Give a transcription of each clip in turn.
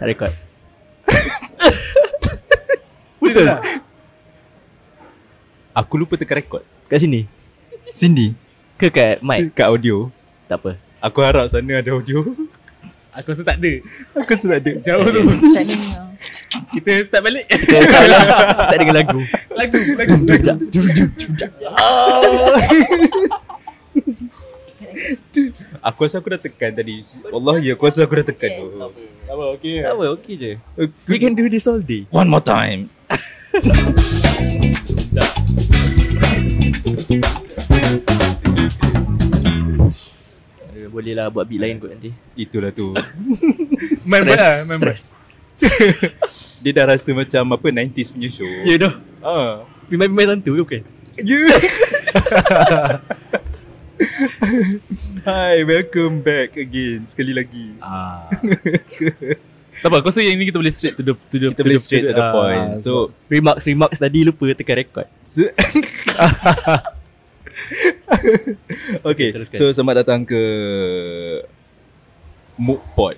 Tak rekod. Betul. Aku lupa tekan rekod. Kat sini. Cindy, Ke kat mic? kat audio. Tak apa. Aku harap sana ada audio. Aku rasa tak ada. Aku rasa tak ada. Jauh tu. Tak. Kita start balik. Kita start, start dengan lagu. lagu, lagu, lagu. Aku rasa aku dah tekan tadi. Allah ya, aku rasa aku dah tekan tu. Apa, okey. Tak apa, okey je. We can do this all day. One more time. Eh, Boleh lah buat beat lain kot nanti. Itulah tu. Main Stress. lah, main Stress. Dia dah rasa macam apa 90s punya show. Ya dah. Ah. Main-main tentu ke bukan? Yeah. Hi, welcome back again sekali lagi. Ah. tak apa, aku rasa yang ni kita boleh straight to the to the Kita boleh straight to the ah, point. So, Remarks remarks tadi lupa tekan rekod. so Okay, Teruskan. so selamat datang ke Mukpot.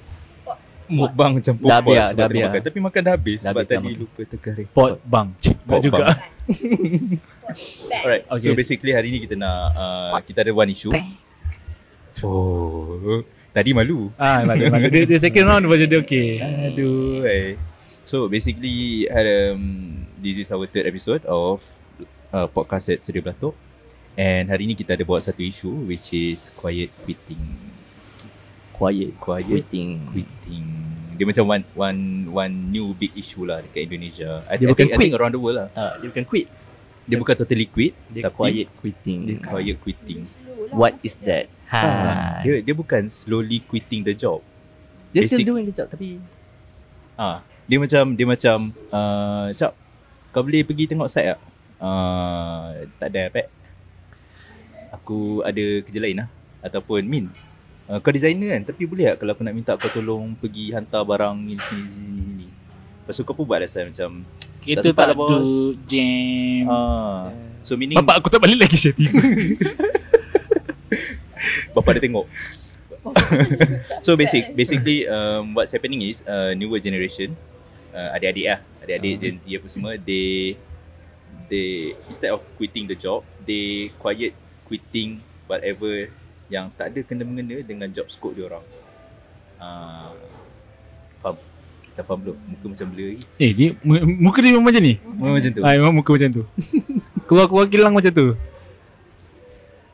Mukbang campur Dah pot biar, sebab dah biar. makan. Tapi makan dah habis Dah sebab habis dah tadi makan. lupa tekan record. pot bang. Pot juga. bang. Alright, Okay. so basically hari ni kita nak uh, kita ada one issue. Oh, tadi malu. Ah, malu, malu. Dia, dia second round macam dia okey. Aduh. Eh. So basically um, this is our third episode of uh, podcast at Studio Belatok. And hari ni kita ada buat satu isu which is quiet quitting. Quiet. Quiet Waiting. quitting. Dia macam one one one new big issue lah dekat Indonesia. I, Dia I, bukan think, I quit. think around the world lah. Ah, dia bukan quit. Dia bukan totally quit, Dia tapi quiet quitting. dia quiet quitting. What is that? Ha. Dia dia bukan slowly quitting the job. Dia still basic- doing the job tapi Ah, dia macam dia macam uh, cap kau boleh pergi tengok site tak? Uh, tak ada pet. Aku ada kerja lain lah ataupun Min. Uh, kau designer kan tapi boleh tak kalau aku nak minta kau tolong pergi hantar barang ni sini sini sini. Lepas tu kau pun buat rasa macam Kita Tak tak lah, bos. ada jam. ah so meaning Bapak aku tak balik lagi Syati. Bapa dia tengok So basic basically um, what's happening is uh, newer generation uh, adik-adik lah adik-adik Gen Z apa semua they they instead of quitting the job they quiet quitting whatever yang tak ada kena mengena dengan job scope dia orang. Uh, faham? Tak faham belum? Muka macam blur lagi. eh, dia mu- muka dia memang macam ni. Memang macam tu. Ah, memang muka macam tu. Keluar-keluar kilang macam tu.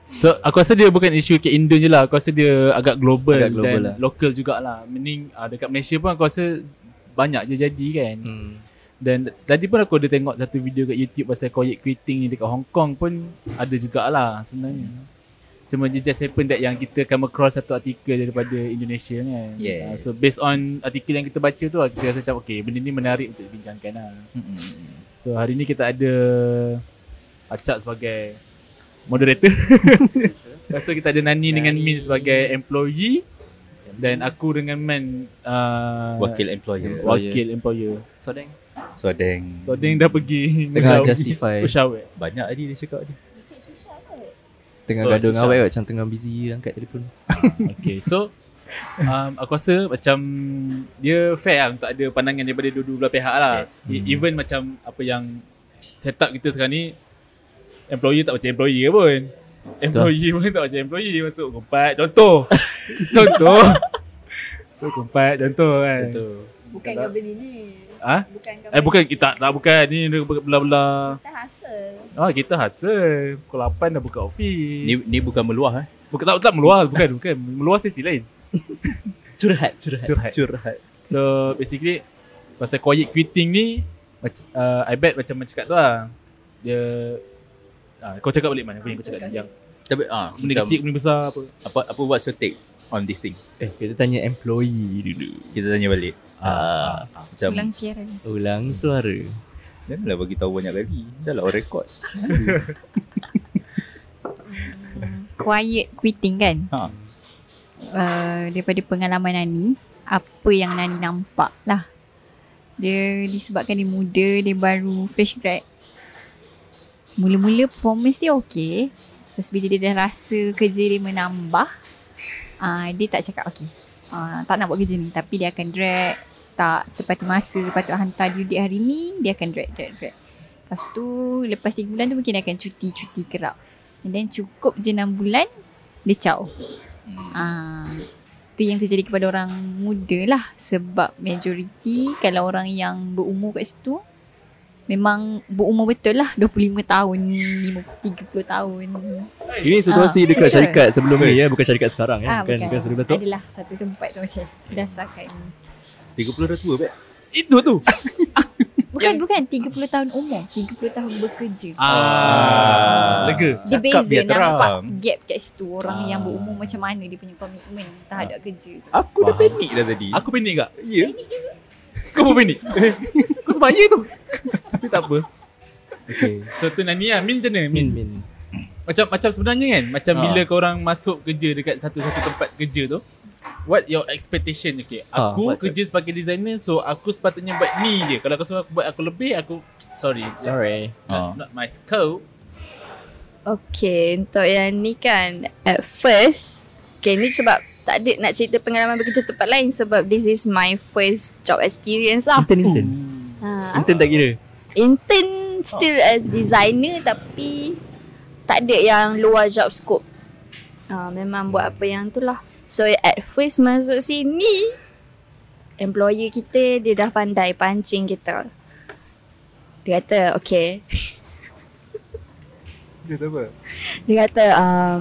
So aku rasa dia bukan isu kat Indo je lah Aku rasa dia agak global, Agak global dan lah. local jugalah Meaning uh, dekat Malaysia pun aku rasa banyak je jadi kan hmm. Dan tadi pun aku ada tengok satu video kat YouTube pasal quiet quitting ni dekat Hong Kong pun ada jugalah sebenarnya Cuma it just happen that yang kita come across satu artikel daripada Indonesia kan Yes. Ah, So based on artikel yang kita baca tu kita rasa macam okay benda ni menarik untuk dibincangkan lah. So hari ni kita ada Acak sebagai moderator. Lepas tu kita ada Nani dengan Min sebagai employee dan aku dengan Man uh, Wakil employer. wakil employer. So then So deng. So dia dah pergi Tengah justify. Banyak tadi dia cakap dia. Tengah Oh, gaduh dengan awak macam tengah busy angkat telefon. Okay so um, aku rasa macam dia fair lah untuk ada pandangan daripada dua-dua belah pihak lah. Yes. E- Even macam apa yang setup kita sekarang ni employee tak macam employee ke pun. Employee pun tak macam employee masuk kumpat contoh. contoh. So kumpat contoh kan. Betul. Bukan kau beli ni. Ah? Bukan Eh bukan kita tak bukan ni dia belah-belah. Kita hasil. Ah kita hasil. Pukul 8 dah buka office. Ni ni bukan meluah eh. bukan tak tak meluas bukan bukan. Meluas sesi lain. Curhat, curhat. Curhat. Curhat. So basically pasal quiet quitting ni uh, I bet macam macam cakap tu lah. Dia ah, kau cakap balik mana yang kau cakap yang Tapi ah benda macam kecil benda besar apa. apa apa what's your take on this thing? Eh, kita tanya employee dulu. Kita tanya balik. Ah, Macam Ulang siaran. ulang suara. Janganlah bagi tahu banyak kali. Dah lah record. Quiet quitting kan? Ha. Uh, daripada pengalaman Nani, apa yang Nani nampak lah. Dia disebabkan dia muda, dia baru fresh grad. Mula-mula performance dia okey. Terus bila dia dah rasa kerja dia menambah, uh, dia tak cakap okey. Uh, tak nak buat kerja ni tapi dia akan drag letak tepati masa patut hantar due date hari ni dia akan drag drag drag lepas tu lepas 3 bulan tu mungkin dia akan cuti-cuti kerap and then cukup je 6 bulan dia caw Hmm. ah tu yang terjadi kepada orang muda lah sebab majoriti kalau orang yang berumur kat situ memang berumur betul lah 25 tahun 50, 30 tahun Ini situasi Ah, dekat betul. syarikat sebelum ni ya, bukan syarikat sekarang ya. ah, Bukan bukan sebelum tu. adalah satu tempat tu macam berdasarkan 30 dah tua bet. Itu tu. bukan bukan 30 tahun umur 30 tahun bekerja Ah, lega. Dia Cakap beza biar nampak terang. gap kat situ Orang Ah. yang berumur macam mana dia punya komitmen terhadap kerja tu Aku dah Faham. panik dah tadi. Aku panik tak? Ya. Kau pun panik? Kau sebaya tu. Tapi tak apa. Okay. So tu Nani lah. Min macam mana? Min Min. Macam macam sebenarnya kan macam Ha. bila korang masuk kerja dekat satu-satu tempat kerja tu what your expectation okay Ha, aku what's kerja sebagai designer so aku sepatutnya buat ni je kalau kau suruh aku buat aku lebih aku sorry Sorry. not, not my scope Okay, untuk yang ni kan At first Okay, ni sebab tak ada nak cerita pengalaman bekerja tempat lain Sebab this is my first job experience lah Intern intern. Ha. Intern tak kira. Intern still as designer Tapi tak ada yang luar job scope ha, Memang buat apa yang tu lah So at first masuk sini Employer kita dia dah pandai pancing kita Dia kata okay Dia tak apa. Dia kata um,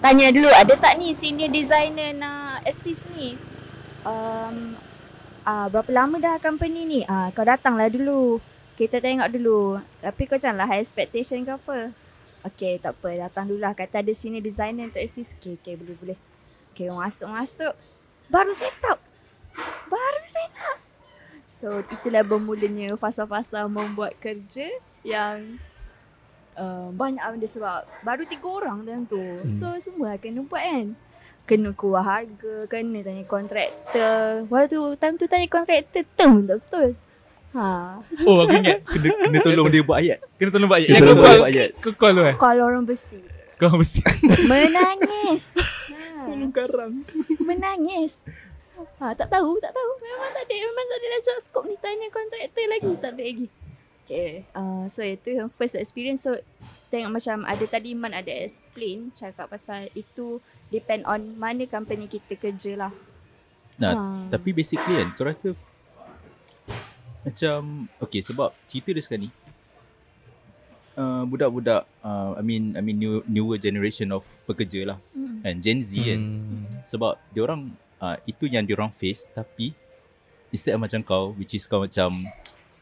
Tanya dulu ada tak ni senior designer nak assist ni um, uh, Berapa lama dah company ni? Uh, Kau datanglah dulu. Kita tengok dulu. Tapi kau janganlah high expectation ke apa. Okay tak apa. Datang dulu lah Kata ada senior designer untuk assist Okay okay boleh boleh. Okay masuk-masuk. Baru set up. Baru set up. So itulah bermulanya fasa-fasa membuat kerja Yang uh, banyak benda sebab baru tiga orang time tu. Hmm. So semua kena buat kan. Kena keluar harga, kena tanya kontraktor. Waktu tu time tu tanya kontraktor tem tak betul. Ha. oh aku ingat Kena, kena tolong dia buat ayat. kena tolong buat ayat Kena yang kau tolong call buat ayat. kau call tu eh Kalau orang besi. kau mesti Menangis. ha. karang. Menangis. Ha, tak tahu, tak tahu. Memang tak ada, memang tak ada dah job scope ni tanya kontraktor lagi, tak ada lagi. Okay, uh, so itu yang first experience. So tengok macam ada tadi Man ada explain cakap pasal itu depend on mana company kita kerja lah. Nah, Ha. Tapi basically kan Kau rasa Macam Okay sebab Cerita dia sekarang ni uh, Budak-budak uh, I mean I mean new, Newer generation of Pekerja lah Hmm. Kan Gen Z kan Hmm. Sebab Diorang uh, Itu yang diorang face Tapi Instead of macam kau Which is kau macam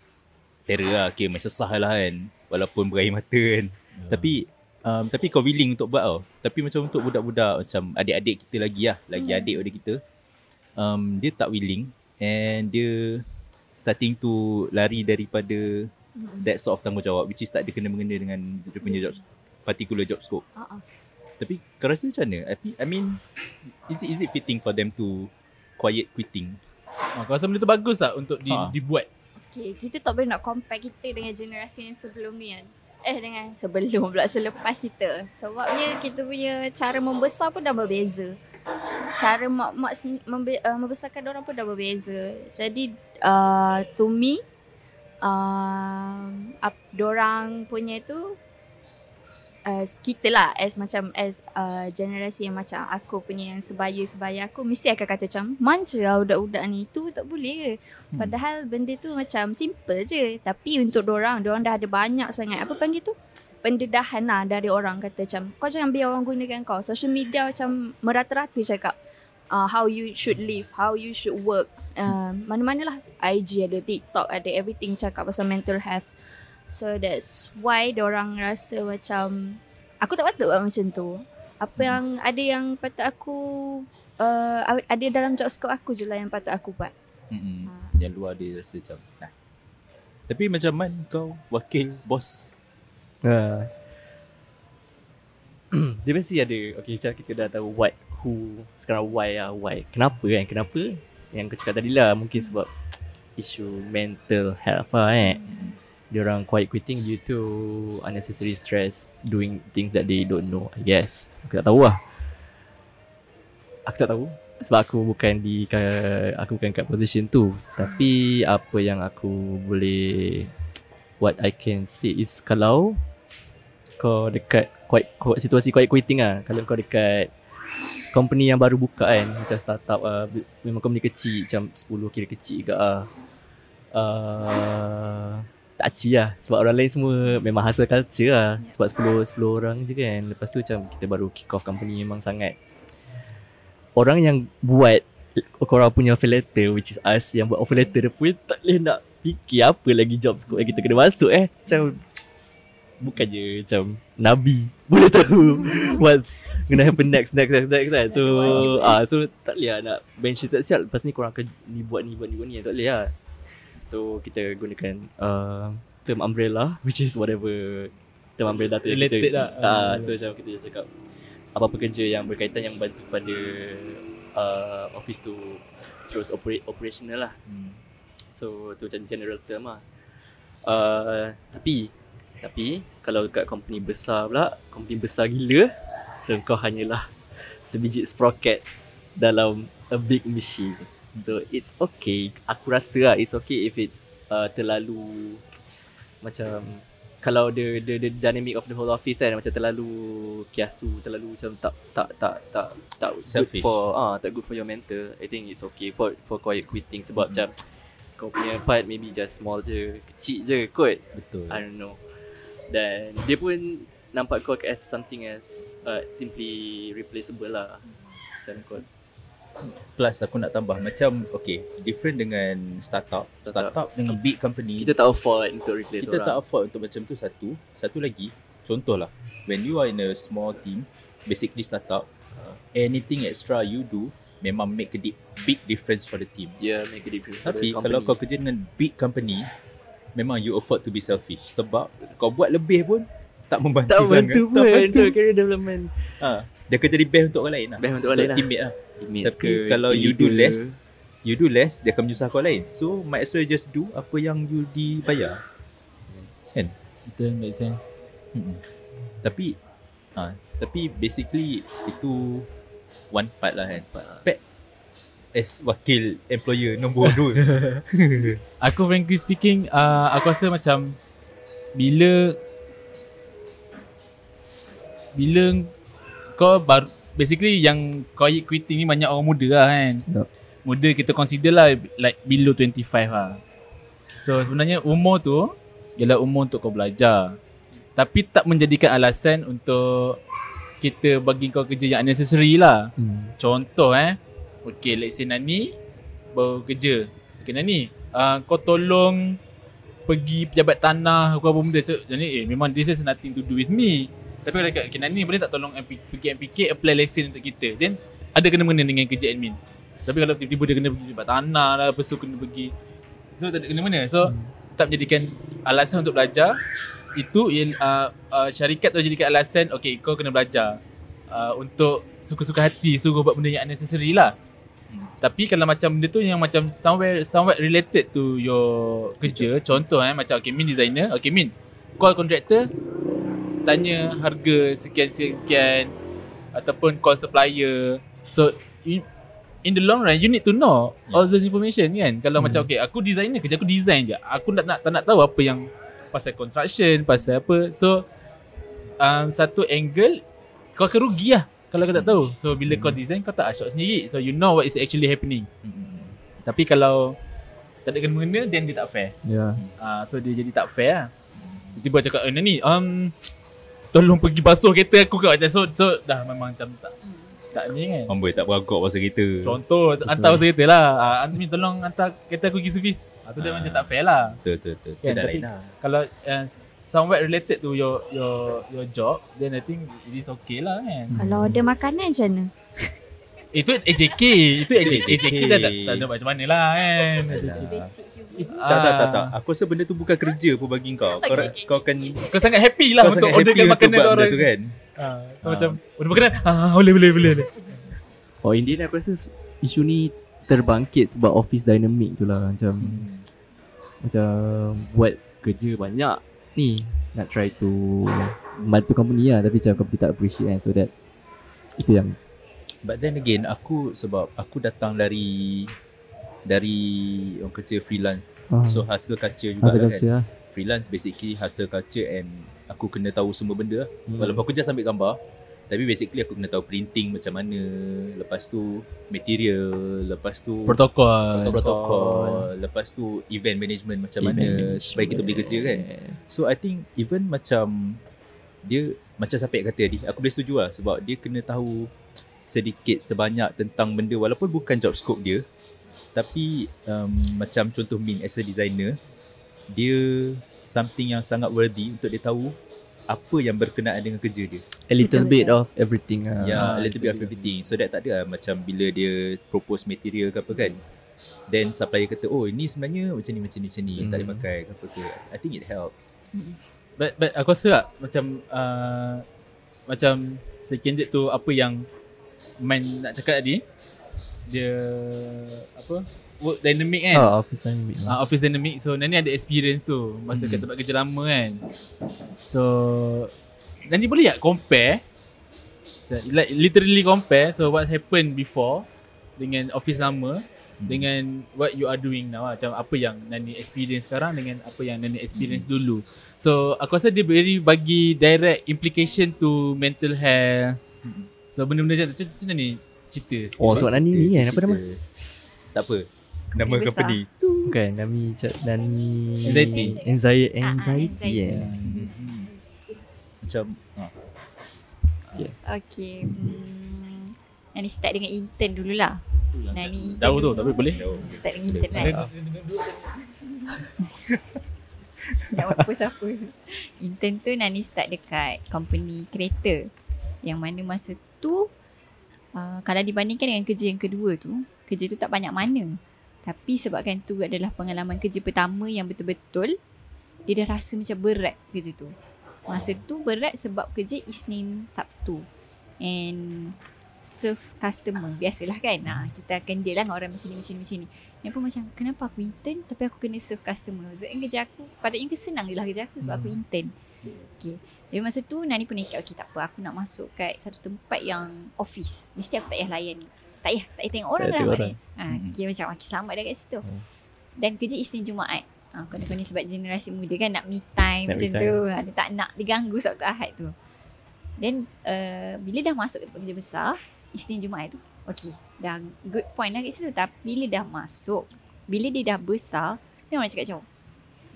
Terror lah Okay main sesah lah kan Walaupun berair mata kan Tapi um, Tapi kau willing untuk buat tau Tapi macam untuk budak-budak Macam adik-adik kita lagi lah Lagi adik pada kita um, Dia tak willing And dia Starting to Lari daripada That sort of tanggungjawab Which is tak ada kena-mengena dengan Dia punya job Particular job scope Uh-uh. Tapi kau rasa macam mana? I, I mean Is it, is it fitting for them to Quiet quitting? oh, kau rasa benda tu bagus tak untuk di, Ha. dibuat Okay, kita tak boleh nak compare kita dengan generasi yang sebelum ni kan. Eh dengan sebelum pula selepas kita. Sebabnya kita punya cara membesar pun dah berbeza. Cara mak-mak membe- uh, membesarkan orang pun dah berbeza. Jadi uh, to me uh, up, dorang punya tu as kita lah as macam as uh, generasi yang macam aku punya yang sebaya-sebaya aku mesti akan kata macam manja lah budak-budak ni tu tak boleh. Ke Padahal benda tu macam simple je. Tapi untuk dorang, dorang dah ada banyak sangat Apa panggil tu? Pendedahan lah dari orang kata macam Kau jangan biar orang gunakan kau. Social media macam merata-rata cakap uh, How you should live, how you should work. Uh, Mana-mana lah IG ada, TikTok ada Everything cakap pasal mental health So that's why dorang rasa macam Aku tak patut buat macam tu Apa yang ada yang patut aku uh, Ada dalam job scope aku je lah yang patut aku buat Mm-mm. Ha. Yang luar dia rasa macam nah. Tapi macam man kau wakil bos Ha. Dia mesti ada Okay macam kita dah tahu What Who Sekarang why lah Why Kenapa kan Kenapa Yang kau cakap tadi lah Mungkin sebab Isu mental health lah eh Diorang quiet quitting due to Unnecessary stress Doing things that they don't know I guess. Aku tak tahu lah. Aku tak tahu. Sebab aku bukan di aku bukan kat position tu. Tapi apa yang aku boleh what I can say is kalau kau dekat quite, quite situasi quite quitting ah kalau kau dekat company yang baru buka kan macam startup ah memang company kecil macam 10 kira kecil ke ah. Uh, tak ci lah. Sebab orang lain semua memang hasil culture lah. Sebab 10 10 orang je kan. Lepas tu macam kita baru kick off company memang sangat. Orang yang buat korang punya offer letter which is us yang buat offer letter dia pun tak boleh nak fikir apa lagi job scope yang kita kena masuk eh. Macam bukan je macam Nabi boleh tahu what's gonna happen next next next next kan so ah so tak boleh lah nak bench siap-siap. Lepas ni korang akan ni buat ni buat ni buat ni tak boleh lah so kita gunakan uh, term umbrella which is whatever term umbrella tu Related kita, lah. ah, so macam kita cakap apa-apa kerja yang berkaitan yang bantu pada uh, office tu terus operate operational lah Hmm. So tu macam general term lah uh, Tapi Tapi Kalau kat company besar pula Company besar gila So kau hanyalah Sebiji sprocket Dalam A big machine So it's okay. Aku rasa lah It's okay if it's uh, Terlalu Macam kalau the, the the dynamic of the whole office kan macam terlalu kiasu terlalu macam tak tak tak tak tak Selfish. good for ah tak good for your mental I think it's okay. For for quiet quitting sebab macam kau punya part maybe just small je kecil je kot. Betul. I don't know. Dan dia pun nampak kau as something as uh, simply replaceable lah. Macam kau Plus aku nak tambah macam okay, different dengan startup. Startup. Startup, dengan big company. kita tak afford untuk replace kita orang tak afford untuk macam tu satu. Satu lagi, contohlah. When you are in a small team, basically startup, anything extra you do memang make a di- big difference for the team. yeah make a difference for the Tapi kalau kau kerja dengan big company, memang you afford to be selfish. Sebab kau buat lebih pun tak membantu tak sangat. bantu pun untuk career development Ha, dia akan jadi best untuk orang lain lah. Best untuk orang lain lah. teammate lah. Image Tapi ke, kalau you do less, you do less, dia akan menyusahkan orang lain. So, might as well just do apa yang you dibayar. Betul, make sense. Hmm. Tapi, ha, tapi basically itu one part lah kan. Pat as wakil employer nombor dua. Aku frankly speaking, uh, aku rasa macam bila bila kau baru basically yang quiet quitting ni banyak orang muda lah kan. Yup. Muda kita consider lah like below 25 lah. So sebenarnya umur tu ialah umur untuk kau belajar. Tapi tak menjadikan alasan untuk kita bagi kau kerja yang unnecessary lah. hmm. Contoh eh Okay let's say Nani Baru kerja Okay Nani uh, Kau tolong Pergi pejabat tanah Kau apa benda so, Jadi eh memang this has nothing to do with me Tapi kalau dekat okay, Nani boleh tak tolong MP, Pergi MPK apply lesson untuk kita? Then Ada kena-mena dengan kerja admin. Tapi kalau tiba-tiba dia kena pergi pejabat tanah lah Lepas tu kena pergi. So tak ada kena-mena So tak menjadikan alasan untuk belajar. Itu yang uh, uh, syarikat tu jadikan alasan Okay kau kena belajar. Uh, Untuk suka-suka hati Suruh buat benda yang unnecessary lah. Tapi kalau macam benda tu yang macam somewhere somewhat related to your kerja, contoh eh macam okay Min designer, okay Min call contractor tanya harga sekian sekian, ataupun call supplier. So in, in the long run you need to know all those information kan. Kalau macam okay aku designer kerja aku design je. Aku nak nak tak nak tahu apa yang pasal construction, pasal apa. So um, satu angle kau akan rugi lah kalau kau tak tahu. So bila kau design kau tak ashok sendiri. So you know what is actually happening. Hmm. Tapi kalau tak ada kena-mengena then dia tak fair. yeah Uh, so dia jadi tak fair lah. Tiba-tiba cakap eh ni um, tolong pergi basuh kereta aku kau. So, so dah memang macam tak tak ni kan. Amboi tak beragak pasal kereta. Contoh hantar pasal kereta lah. Uh, ni tolong hantar kereta aku pergi servis. Ah, tu dia Ah. macam tak fair lah. Betul betul betul. Kan, tapi- lain lah. Kalau uh, somewhat related to your your your job then I think it is okay lah kan. Kalau order makanan macam mana? Itu AJK, itu AJK, AJK dah tak, tak ada macam mana lah kan. Basic. Eh, Tak tak tak tak. Ah. Aku rasa benda tu bukan kerja pun bagi kau. Kau Okay, okay, kau akan Kau sangat happy lah kau untuk sangat orderkan happy makanan orang. benda tu kan. Ah, so Ah. macam order makanan, ah boleh boleh boleh. Oh in the end aku rasa isu ni terbangkit sebab office dynamic tu lah macam macam buat kerja banyak ni nak try to membantu company lah tapi macam company tak appreciate kan so that's itu yang But then again aku sebab aku datang dari dari orang kerja freelance. Ah. So hustle culture juga Masa lah culture kan. lah. Freelance basically hustle culture and aku kena tahu semua benda. Hmm. Hmm. Walaupun aku just ambil gambar tapi basically aku kena tahu printing macam mana, lepas tu material, lepas tu Protokol. protokol, lepas tu event management macam Event mana management. supaya kita boleh kerja kan. So I think even macam dia macam siapa yang kata tadi, aku boleh setuju lah sebab dia kena tahu sedikit sebanyak tentang benda walaupun bukan job scope dia tapi um, macam contoh Min as a designer dia something yang sangat worthy untuk dia tahu apa yang berkenaan dengan kerja dia. A little Betul, bit of everything lah. Ya, yeah, Ah, a little bit of everything. So that tak ada lah macam bila dia propose material ke apa kan. Then supplier kata, oh ini sebenarnya macam ni, macam ni, macam ni. Tak boleh Hmm. pakai ke apa ke. I think it helps. But, but aku rasa tak macam uh, macam seconded tu apa yang Man nak cakap tadi dia apa work dynamic kan? Oh, office dynamic lah. uh, office dynamic. So Nani ada experience tu? Masa kat tempat kerja lama kan? So Nani boleh tak compare? Like literally compare so what happened before dengan office lama dengan what you are doing now lah. macam apa yang Nani experience sekarang dengan apa yang Nani experience dulu. So aku rasa dia very bagi direct implication to mental health so benda-benda macam tu macam mana ni cerita sikit Oh, sebab Nani ni kan, apa nama? Tak apa. Nama Company besar. company. Bukan, Nami Nani Anxiety. Anxiety, Ah, ah, anxiety anxiety. Hmm. Macam ha. Okay. Hmm. Nani start dengan intern dululah. Nani intern jauh tu tapi boleh Start dengan intern kan. Nak apa siapa. Intern tu Nani start dekat company kereta. Yang mana masa tu uh, kalau dibandingkan dengan kerja yang kedua tu, kerja tu tak banyak mana. Tapi sebabkan tu adalah pengalaman kerja pertama yang betul-betul dia dah rasa macam berat kerja tu. Masa tu berat sebab kerja Isnin Sabtu. And serve customer. Biasalah kan. Ha, kita akan deal lah dengan orang macam ni, macam ni, macam ni. Yang pun macam, kenapa aku intern tapi aku kena serve customer. Yang kerja aku, patutnya senang je lah kerja aku sebab aku intern. Okay. Jadi masa tu Nani pun ikat, okay tak apa. Aku nak masuk kat satu tempat yang office. Mesti aku tak payah layan. Tak payah, tak payah tengok orang Tak lah. orang. Ha, okay, macam, okay, selamat dah kat situ. Dan kerja Isnin Jumaat. Ha, kena-kena sebab generasi muda kan nak me time Nak me macam time. tu. Ha, dia tak nak diganggu Sabtu Ahad tu. Then uh, bila dah masuk tempat kerja besar, Isnin Jumaat tu, okay, dah good point lah kat situ. Tapi bila dah masuk, bila dia dah besar, memang nak cakap macam,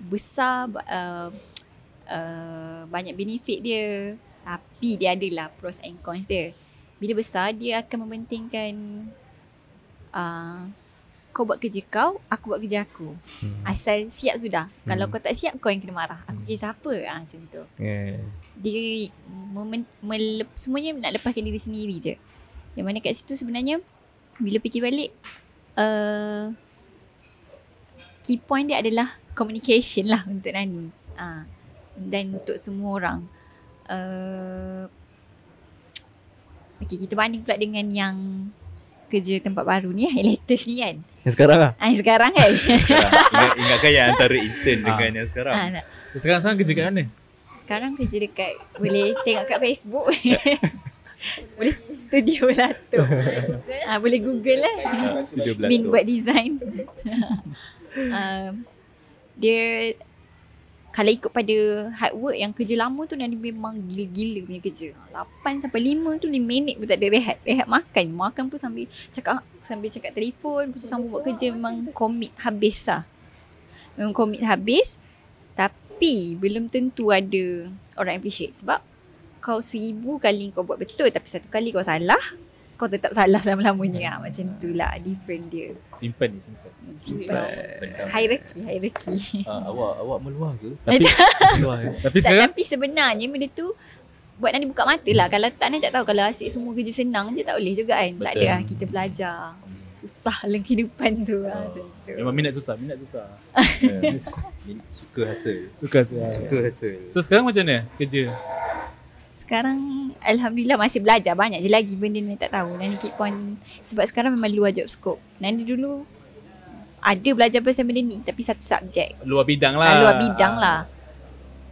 besar uh, uh, banyak benefit dia. Tapi dia adalah pros and cons dia. Bila besar, dia akan mementingkan uh, kau buat kerja kau, aku buat kerja aku. Hmm. Asal siap sudah. Kalau Hmm. kau tak siap, kau yang kena marah. Aku kerja siapa? Ah, macam tu Yeah. dia memen, melep, semuanya nak lepaskan diri sendiri je. Yang mana kat situ sebenarnya bila fikir balik uh, key point dia adalah communication lah untuk Nani. Ah dan untuk semua orang. Uh, okay, kita banding pula dengan yang kerja tempat baru ni, yang latest ni kan. Yang sekarang lah. Ah, yang sekarang kan. Sekarang, ingat, ingatkan yang antara intern Ah. dengan yang sekarang. ah, nak- sekarang-sekarang kerja kat mana Sekarang kerja dekat Boleh tengok kat Facebook Boleh studio belato ah, Boleh google lah Ah, Studio. Min buat design um, Dia Kalau ikut pada hard work Yang kerja lama tu Nanti memang gila-gila punya kerja. 8 sampai 5 tu 5 minit pun tak ada rehat. Rehat makan. Makan pun sambil cakap Sambil cakap telefon Lepas tu sambung buat kerja Memang commit habis lah. Memang commit habis. Tapi Belum tentu ada Orang appreciate Sebab Kau seribu kali kau buat betul Tapi satu kali kau salah Kau tetap salah selama-lamanya hmm. Macam tu lah Different dia. Simpan ni simpan Simpan Pendam. Hierarchy Hierarchy Ah, awak awak meluah ke? tapi tapi tak, sekarang Tapi sebenarnya benda tu Buat Nani buka mata lah. Kalau tak Nani tak tahu. Kalau asyik semua kerja senang je Tak boleh juga kan? Tak Betul. ada lah Kita belajar. Susah dalam kehidupan tu. Lah Macam tu. Memang minat susah minat susah. Yeah. Min- Suka hasil. suka Suka hasil. so sekarang macam mana kerja Sekarang Alhamdulillah masih belajar Banyak je lagi benda Nani tak tahu Nani keep on Sebab sekarang memang luar job scope Nani dulu Ada belajar pasal benda ni Tapi satu subjek luar bidang lah lah. luar bidang lah.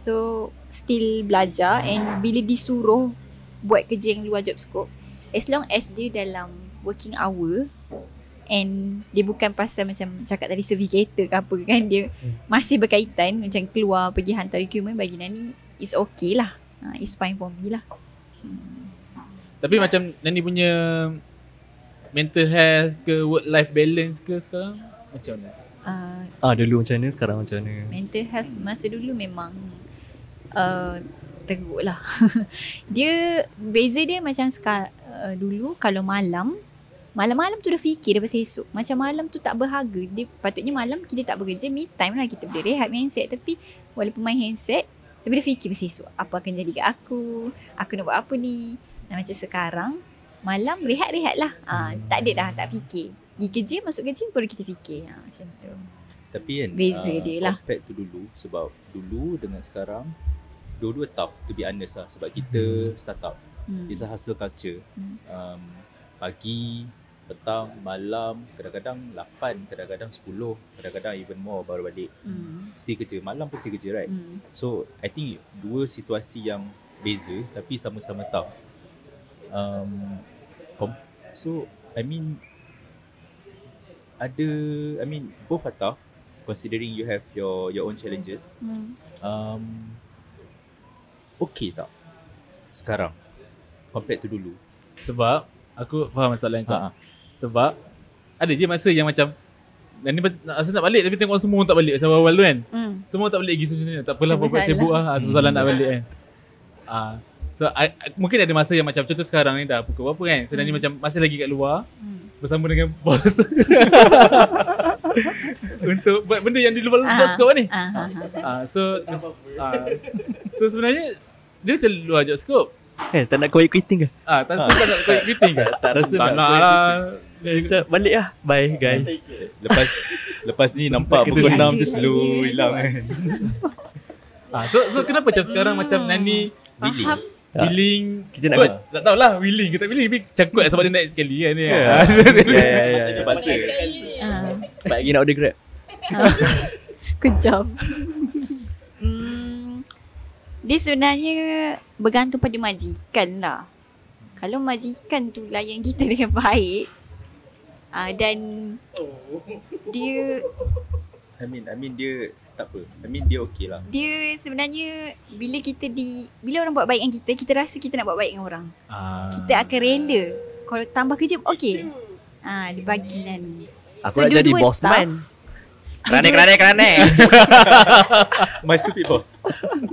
So still belajar and bila disuruh buat kerja yang luar job scope, as long as dia dalam working hour and dia bukan pasal macam cakap tadi certificator ke apa kan dia masih berkaitan macam keluar pergi hantar dokumen bagi Nani is okay lah. Ha, it's fine for me lah. Tapi macam Nani punya mental health ke work life balance ke sekarang macam mana? Uh, Ah dulu macam mana sekarang macam mana? mental health masa dulu memang uh, teruk lah. dia beza dia macam seka, uh, dulu kalau malam Malam-malam tu dah fikir dah pasal esok. Macam malam tu tak berharga. Dia, patutnya malam kita tak bekerja. Me time lah kita boleh rehat main handset. Tapi walaupun main handset. Tapi dia fikir pasal esok. Apa akan jadi kat aku. Aku nak buat apa ni. Dan macam sekarang. Malam rehat-rehat lah. Ha, tak ada dah. Tak fikir. Pergi kerja, masuk kerja baru kita fikir. Ha, macam tu. Tapi kan Beza ah, dia lah. Compared to dulu Sebab dulu dengan sekarang Dua-dua tough To be honest lah Sebab kita startup Hmm. It's a hustle culture Hmm. um, Pagi Petang Malam Kadang-kadang 8 Kadang-kadang 10 Kadang-kadang even more Baru balik. Hmm. Still kerja. Malam pun still kerja right? Hmm. So I think Dua situasi yang Beza Tapi sama-sama tough. Um, com- So I mean Ada I mean Both are tough Considering you have your Your own challenges. Hmm. um, Okay tak Sekarang Compared to dulu? Sebab aku faham masalah yang Ha, macam Sebab ada je masa yang macam dan ni rasa nak balik tapi tengok semua orang tak balik macam awal tu kan. Hmm. Semua tak balik lagi sebenarnya. Tak apalah Sebab buat sibuk lah. Sebab salah nak balik kan. Ah, so I, I- mungkin ada masa yang macam contoh sekarang ni dah pukul berapa kan. Sedang ni macam masih lagi kat luar Hmm. bersama dengan bos. Untuk buat benda yang di luar Ah. job scope ni. Ah, ah, ah. Ah, so ah, so sebenarnya dia macam luar job scope. Eh tak nak quiet quitting ke? Ah, tak sempat nak quiet quitting ke? Tak rasa Tak nak nak quiet lah. Macam balik lah. Bye guys. Lepas Lepas ni nampak Kita Pukul ada 6 tu slow. Hilang kan Ah, so so kenapa macam sekarang macam Nani Billy Faham. Tak. willing. Kita nak kot, tak tahulah willing ke tak willing. Tapi cakut sebab dia naik sekali kan ni. Ya. Ah. ya ya ya Terpaksa. Ah. Sebab lagi nak order grab. Kejam. hmm, dia sebenarnya bergantung pada majikan lah. Kalau majikan tu layan kita dengan baik uh, dan dia I mean I mean dia Tak apa I mean dia okay lah dia sebenarnya bila kita di bila orang buat baik dengan kita kita rasa kita nak buat baik dengan orang. Ah. Kita akan rela. Kalau tambah kerja okey. Ah dia bagi Nani. Aku nak jadi boss tough. man Kerane kerane kerane My stupid boss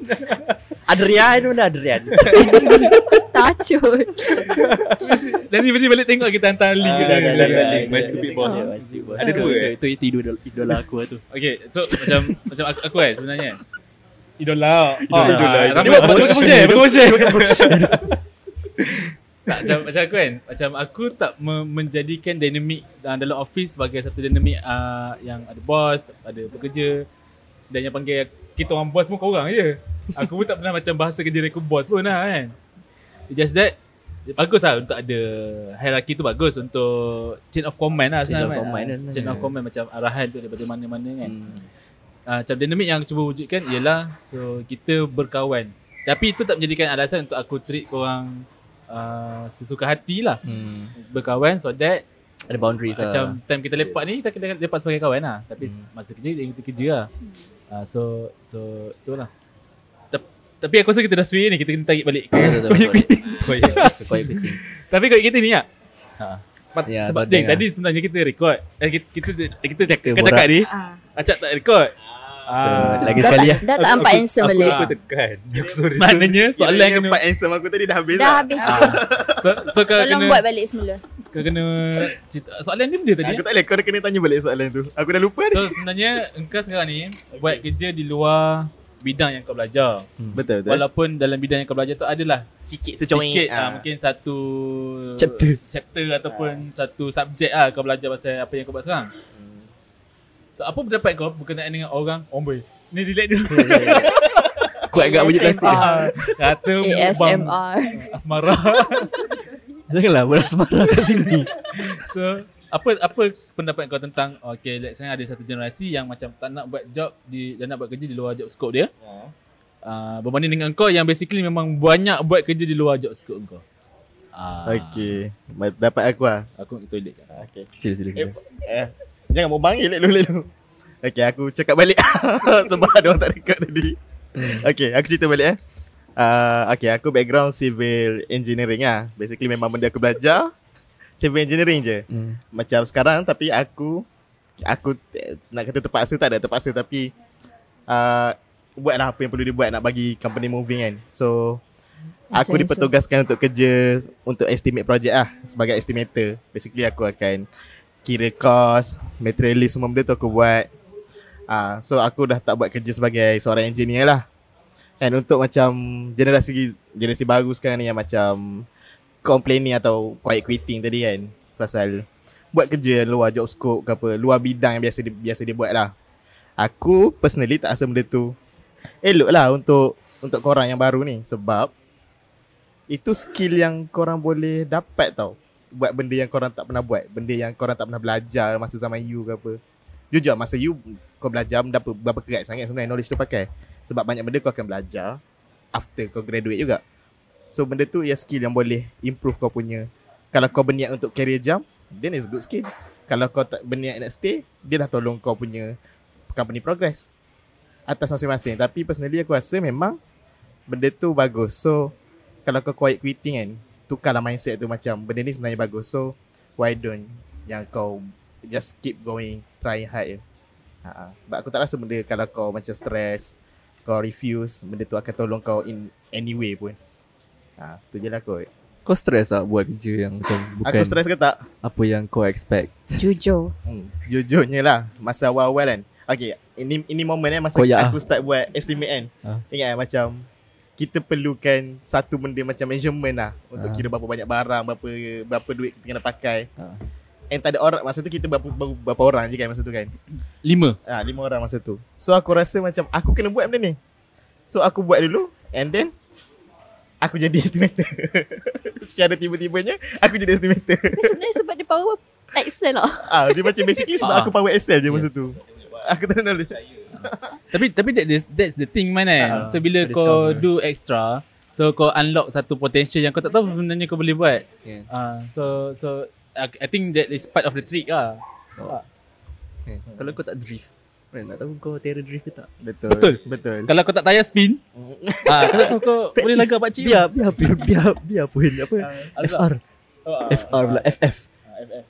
Adrian mana Adrian Tacut. Dan ni balik tengok kita hantar link Ah, ke Ah, link. My okay, stupid boss. Ada dua, eh? Itu itu idola, idola aku lah tu Okay, so macam macam aku, aku kan sebenarnya. Idola. Idola, Oh, ah. Ramai sebab buat share, share, dia share. Tak, macam, macam aku kan Macam aku tak me- menjadikan dinamik uh, dalam office sebagai satu dinamik uh, yang ada bos, ada pekerja dan yang panggil kita orang bos pun kau orang je. Aku pun tak pernah macam bahasa kerja aku bos pun lah kan. Just that bagus lah untuk ada hierarchy tu bagus untuk chain of command lah Chain of sebenarnya. command Ah, lah chain of sebenarnya. command macam arahan tu daripada mana-mana kan. Hmm. Uh, macam dinamik yang cuba wujudkan ialah so kita berkawan. Tapi itu tak menjadikan alasan untuk aku treat korang uh, sesuka hati lah. Hmm. Berkawan so that Ada boundaries lah macam time kita lepak ni kita kena lepak sebagai kawan lah. Tapi Hmm. masa kerja kita kerja lah. Uh, so so itulah. Tapi aku rasa kita dah sway ni kita kena tarik balik. Quiet quitting. Quiet quitting Tapi quiet kita ni lah. Ha. Pat- Ya, sebab dengar. tadi sebenarnya kita record. Eh, kita kita kita cakap, Kita kita cakap borak. ni. Ah. Acak tak record. So, Ah, lagi sekali lah Dah tak nampak handsome Aku balik. lupa tekan Aku sorry maknanya soalan kena part handsome aku tadi dah habis Dah lah habis. so, so kau Tolong kena buat balik semula. kau kena cerita, soalan dia benda tadi. Aku eh? tak boleh Kau kena tanya balik soalan tu Aku dah lupa ni So sebenarnya engkau sekarang ni buat kerja di luar bidang yang kau belajar. Betul betul Walaupun dalam bidang yang kau belajar tu adalah Sikit sikit ah. mungkin satu Chapter. chapter ataupun satu subjek ah kau belajar pasal apa yang kau buat sekarang. So apa pendapat kau berkenaan dengan orang omboy? Ni relax dulu. Kuat agak bunyi plastik Ah, Kata bang ASMR. asmara. Janganlah beras marah kat sini So apa apa pendapat kau tentang okay let's say ada satu generasi yang macam tak nak buat job di dan nak buat kerja di luar job scope dia. Uh, berbanding dengan kau yang basically memang banyak buat kerja di luar job scope kau. Ah, Okay Ma- Dapat aku lah Aku nak toilet kan. Okay Sila sila Eh, sila. eh, Jangan mau bangil lek lek lu. Okay aku cakap balik Sebab ada orang tak dekat tadi Hmm. Okay aku cerita balik eh uh, Okay aku background civil engineering lah Basically memang benda aku belajar Civil engineering je. Hmm. Macam sekarang tapi aku Aku eh, nak kata terpaksa tak ada terpaksa tapi uh, Buatlah apa yang perlu dibuat nak bagi company moving kan. So Aku dipertugaskan untuk kerja Untuk estimate project lah Sebagai estimator. Basically aku akan Kira cost Materialist semua benda tu aku buat. Ah, So aku dah tak buat kerja sebagai seorang engineer lah. And untuk macam Generasi Generasi baru sekarang ni yang macam Complaining atau quiet quitting tadi kan Pasal Buat kerja luar job scope ke apa Luar bidang yang biasa dia, biasa dia buat lah. Aku personally tak rasa benda tu Elok lah untuk Untuk korang yang baru ni. Sebab Itu skill yang korang boleh dapat tau. Buat benda yang korang tak pernah buat Benda yang korang tak pernah belajar Masa zaman you ke apa. Jujur masa you Kau belajar berapa, berapa kerat sangat sebenarnya knowledge tu pakai. Sebab banyak benda kau akan belajar After kau graduate juga So benda tu ya skill yang boleh Improve kau punya. Kalau kau berniat untuk career jump Then it's good skill. Kalau kau tak berniat nak stay Dia dah tolong kau punya Company progress Atas masing-masing. Tapi personally aku rasa memang Benda tu bagus. So Kalau kau quiet quitting kan Tukarlah mindset tu macam Benda ni sebenarnya bagus. So Why don't Yang kau Just keep going Trying hard je. Ha, Sebab aku tak rasa benda Kalau kau macam stress Kau refuse Benda tu akan tolong kau In any way pun ha, Tu je lah kot Kau stress tak buat kerja yang macam bukan Aku stress ke tak? apa yang kau expect? Jujur. Hmm, sejujurnya lah Masa awal-awal kan Okay Ini ini momen eh Masa Koyak aku start buat estimate kan Ha. Ingat kan macam Kita perlukan Satu benda macam measurement lah Untuk Ha. kira berapa banyak barang Berapa berapa duit kita kena pakai Ha. And tak ada orang Masa tu kita berapa, berapa, berapa orang je kan Masa tu kan Lima. ha, Lima orang masa tu So aku rasa macam Aku kena buat benda ni So aku buat dulu And then Aku jadi estimator Secara tiba-tibanya Aku jadi estimator Sebenarnya sebab dia power Excel lah. ah, Dia macam basically Sebab Ah. aku power Excel je masa Yes. tu Aku tak knowledge Tapi tapi that is, that's the thing man kan. Ah, so bila kau discover. do extra, so kau unlock satu potential yang kau tak tahu sebenarnya kau boleh buat. Yeah. Ah, so so I, I think that is part of the trick lah. Oh. Okay. Kalau kau tak drift, mana nak tahu kau terror drift ke tak? Betul Betul. Betul Kalau kau tak tayar spin, ah kau tak tahu kau boleh lagak pak cik. Biar biar biar biar, biar pun apa? FR. Oh, ah, FR pula FF. ah, FF.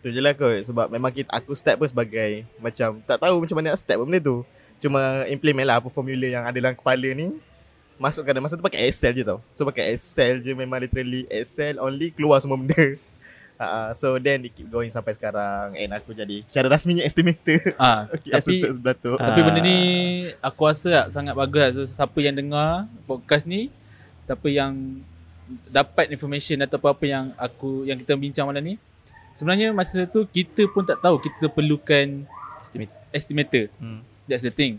Tu je lah kot Sebab memang kita, aku start pun sebagai Macam tak tahu macam mana nak start pun benda tu Cuma implement lah apa formula yang ada dalam kepala ni Masukkan dalam masa tu pakai Excel je tau So pakai Excel je memang literally Excel only keluar semua benda uh, So then it keep going sampai sekarang And aku jadi secara rasminya estimator Ah, Okay, tapi untuk sebelah tu Ah. Tapi benda ni aku rasa tak sangat bagus lah. So, siapa yang dengar podcast ni, siapa yang dapat information atau apa-apa yang aku yang kita bincang malam ni, sebenarnya masa tu kita pun tak tahu kita perlukan Estimate. estimator. Hmm. That's the thing.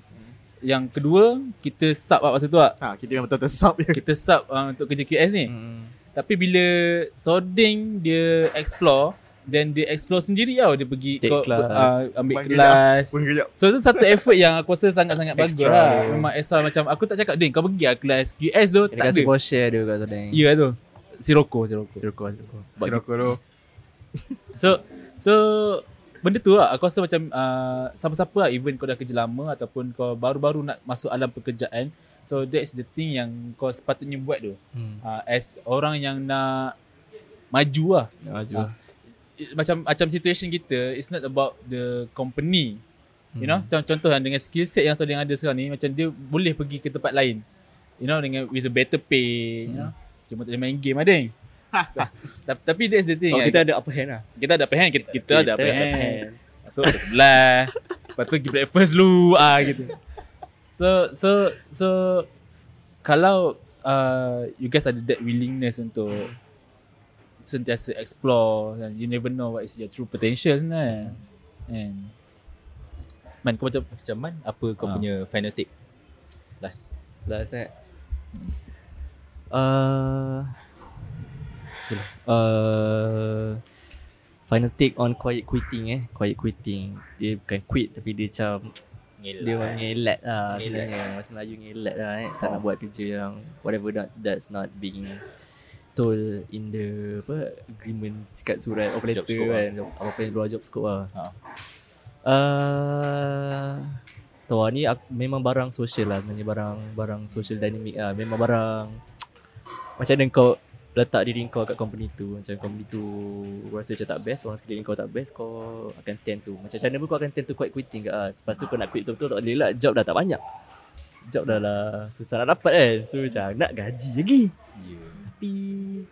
Yang kedua, kita sub lah masa tu lah. ha, Kita memang betul-betul sub je Kita sub uh, untuk kerja QS ni. Hmm. Tapi bila Soding dia explore, then dia explore sendiri tau. Dia pergi Take kau, class. uh, ambil Bagi kelas. Kejap So itu satu effort yang aku rasa sangat-sangat bagus lah. dia. Memang extra macam aku tak cakap Din kau pergi lah kelas QS tu Dia tak kasi ada. kau share dia kat sana. Ya tu. Siroko, Siroko. Siroko siroko. Sebab Siroko tu So so benda tu lah aku rasa macam uh, siapa-siapa lah even kau dah kerja lama ataupun kau baru-baru nak masuk alam pekerjaan so that's the thing yang kau sepatutnya buat tu Hmm. uh, as orang yang nak maju lah Nak maju. It- macam macam situation kita it's not about the company you know macam contoh kan dengan skill set yang sedang ada sekarang ni macam dia boleh pergi ke tempat lain you know dengan with a better pay you know cuma tak boleh main game ada tapi, tapi that's the thing Oh, kan. kita ada upper hand lah. kita ada upper hand kita, kita ada upper hand. hand. Ke sebelah Lepas tu pergi breakfast dulu ah gitu. So so so kalau uh, you guys ada that willingness untuk sentiasa explore dan you never know what is your true potential sebenarnya. And Man kau macam Macam man Apa kau Ah. punya final take Last Last eh. Uh, itulah. Uh, final take on quiet quitting eh. Quiet quitting. Dia bukan quit tapi dia macam Ngelak dia orang ngelat lah Ngelat. sebenarnya. Masa Melayu ngelat lah eh. Tak nak buat kerja yang whatever that, that's not being told in the apa agreement kat surat offer letter Job scope kan apa yang luar job scope lah. Ha. Uh, tahu lah, ni aku, memang barang social lah sebenarnya barang barang social dynamic lah. Memang barang macam mana kau letak diri kau kat company tu. Macam company tu rasa macam tak best Orang sekeliling kau tak best Kau akan tend to Macam mana pun kau akan tend to quite quitting kat lah Lepas tu kau nak quit betul-betul tak boleh lah. Job dah tak banyak. Job dah lah susah nak dapat kan. So macam nak gaji lagi. Ya. Tapi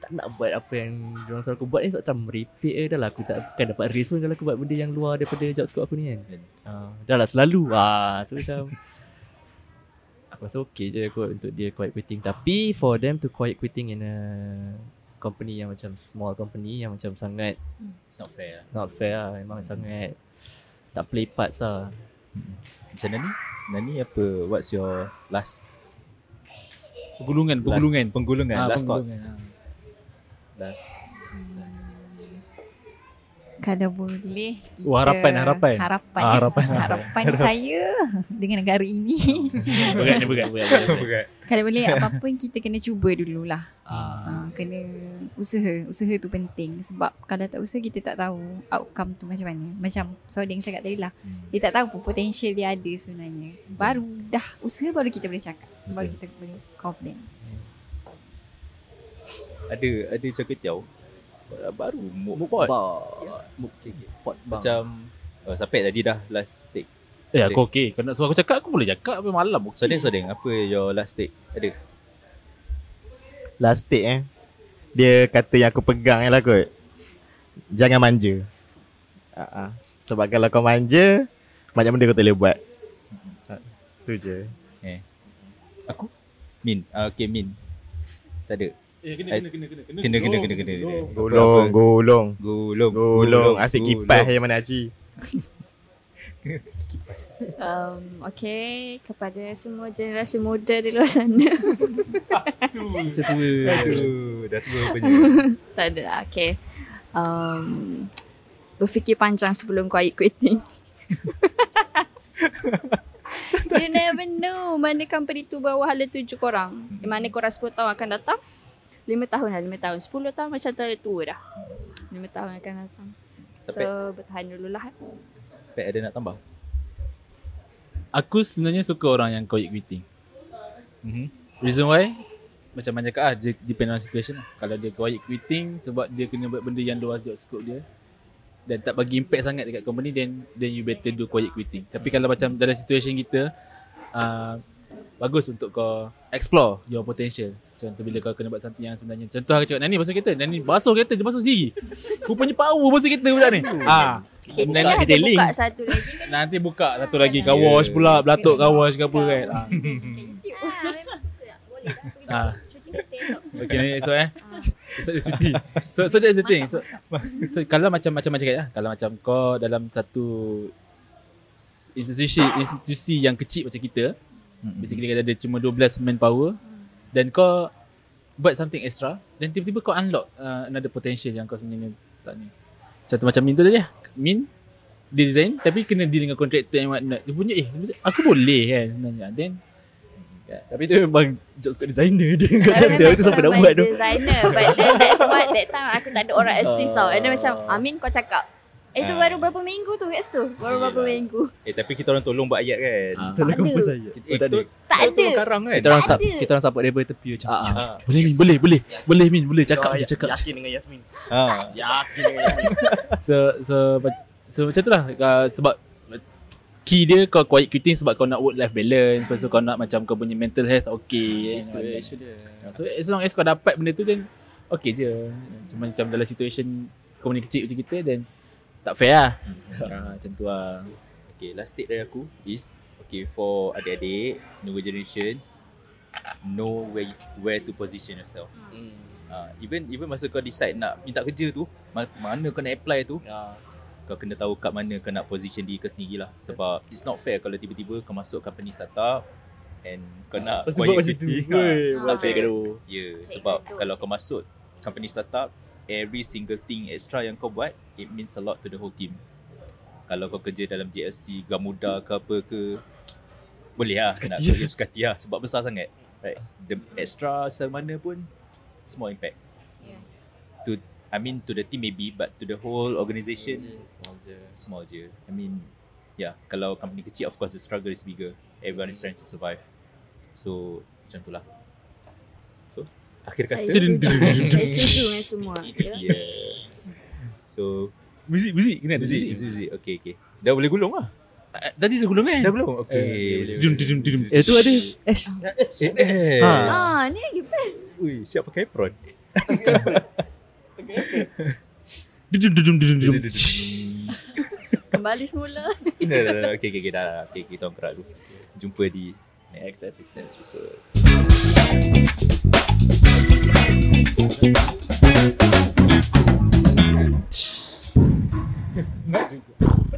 tak nak buat apa yang Diorang suruh aku buat ni Macam merepek je. Dah lah Aku tak akan dapat raise pun Kalau aku buat benda yang luar Daripada job scope aku ni kan. Kan. uh, Dah lah selalu. Ah, So macam Aku rasa okay je kot Untuk dia quiet quitting Tapi for them to quiet quitting In a Company yang macam Small company Yang macam sangat It's not fair lah. Not fair lah Memang sangat Tak play parts lah Macam Nani? Nani apa? What's your last Penggulungan, penggulungan. last, penggulungan Ah, last thought penggulungan. ah. last last Kalau boleh kita Oh, harapan, harapan. Harapan Ah, harapan. Harapan saya Dengan negara ini Berat ni berat. berat, berat. Kalau boleh apa-apa pun kita kena cuba dululah Ah. uh, Kena usaha Usaha tu penting Sebab kalau tak usaha kita tak tahu Outcome tu macam mana Macam Sodeng cakap tadi lah Hmm. Dia tak tahu pun potential dia ada sebenarnya Baru dah usaha baru kita boleh cakap Baru Betul. kita boleh komplain Ada ada cakap tiaw baru muk pot. Ya. Muk Pot bang Macam oh, sampai tadi dah last take. Eh aku okey. Kau nak suruh aku cakap aku boleh cakap apa malam okey. Sodeng Sodeng apa your last take? Ada. Last take eh Dia kata yang aku pegang lah kot Jangan manja uh-uh. Sebab kalau kau manja Banyak benda kau tak boleh buat uh, Tu je Aku? Min. Ah, okay Min. Tak ada. Eh kena kena, kena kena Kena kena kena kena. kena. Golong Golong Gulung. Golong Asyik kipas je mana Haji Um, okay, kepada semua generasi muda di luar sana. Macam tu. Aduh, dah tua punya. tak ada lah, okay. Um, berfikir panjang sebelum quiet quitting. you never know mana company tu bawa hala tuju korang. Di mana korang 10 tahun akan datang. 5 tahun lah, 5 tahun. 10 tahun macam tak ada tua dah. 5 tahun akan datang. So, bertahan dululah. eh. Pat ada nak tambah? Aku sebenarnya suka orang yang quiet quitting. Mhm. Reason why? Macam mana cakap ah, dia depend on situation lah. Kalau dia quiet quitting sebab dia kena buat benda yang luar job scope dia dan tak bagi impact sangat dekat company then then you better do quiet quitting. Tapi kalau macam dalam situation kita uh, bagus untuk kau explore your potential. Contoh bila kau kena buat something yang sebenarnya contoh aku cakap Nani basuh kereta, Nani basuh kereta dia basuh sendiri. Rupanya power basuh kereta budak ni. Ah, Kita Nanti ada kita link. buka satu lagi kan. nanti buka satu lagi car wash pula, belatuk car wash ke apa kan. Ah. Ah. Cuci kereta esok. Okay ni esok eh Esok dia cuti So so that's the thing So, so kalau macam macam macam cakap lah Kalau macam kau dalam satu Institusi institusi yang kecil macam kita Basically kita ada cuma 12 manpower. Dan kau Buat something extra Dan tiba-tiba kau unlock uh, Another potential yang kau sebenarnya Tak ni. Contoh macam Min tu tadi lah. Min Dia design Tapi kena deal dengan kontraktor yang whatnot Dia punya eh Aku boleh kan sebenarnya. Then Tapi tu memang Job scope designer Dia. Kau Tapi kata Itu siapa nak buat tu. designer But then that, what, that time aku tak ada orang assist tau. And then macam Amin kau cakap Eh tu Ah. baru berapa minggu tu kat situ Baru berapa Yelah. minggu Eh tapi kita orang tolong buat ayat kan. Ah. Tolong Tak ada. kompos saya Kita, Oh tak ada Tak tolong ada karang kan. Kita orang sub ada. Kita orang support daripada tepi macam ah. Ah. Boleh Min boleh boleh Boleh Min boleh Cakap je cakap je Yakin dengan Yasmin Ha. Yakin dengan Yasmin So so bac- so macam tu lah uh, sebab key dia kau quiet quitting sebab kau nak work life balance lepas tu kau nak macam kau punya mental health okay Itu kan. dia so as long as kau dapat benda tu then okay je cuma macam dalam situation company kecil macam kita then tak fair lah uh, macam tu lah Okay, last take dari aku is okay for adik-adik, newer generation, know where where to position yourself. Hmm. Uh, even even masa kau decide nak minta kerja tu, ma- mana kau nak apply tu, Ya. kau kena tahu kat mana kau nak position diri kau sendiri lah. Sebab it's not fair kalau tiba-tiba kau masuk company startup and kau nak Lepas tu buat macam tu Ah. Buat saya gaduh Ya, yeah, Cek sebab gaduh kalau je. kau masuk company startup, every single thing extra yang kau buat, it means a lot to the whole team. Kalau kau kerja dalam JLC, Gamuda ke apa ke, boleh lah nak Suka hati kerja suka hati lah sebab besar sangat. Right. The extra semana pun small impact. to I mean to the team maybe but to the whole organisation Small je. small je. I mean yeah, kalau company kecil of course the struggle is bigger. Everyone is trying to survive. So macam tu lah. So akhir Saya kata setuju. Saya setuju dengan semua. Ya. Yeah. So Muzik, muzik. Kena ada Muzik, muzik. muzik. Okay, okay. Dah boleh gulung lah. Ah, Tadi dah gulung kan? Dah belum? Okay. Eh, Dum, dum, dum, dum. Eh tu ada Ash. Eh, eh. Ha. Ah, ni lagi best. Ui, siap pakai apron. Dum, dum, dum, dum, dum, dum. Kembali semula. Okay, okay, okay. Dah. Okay, kita orang kerak dulu. Jumpa di next episode. 何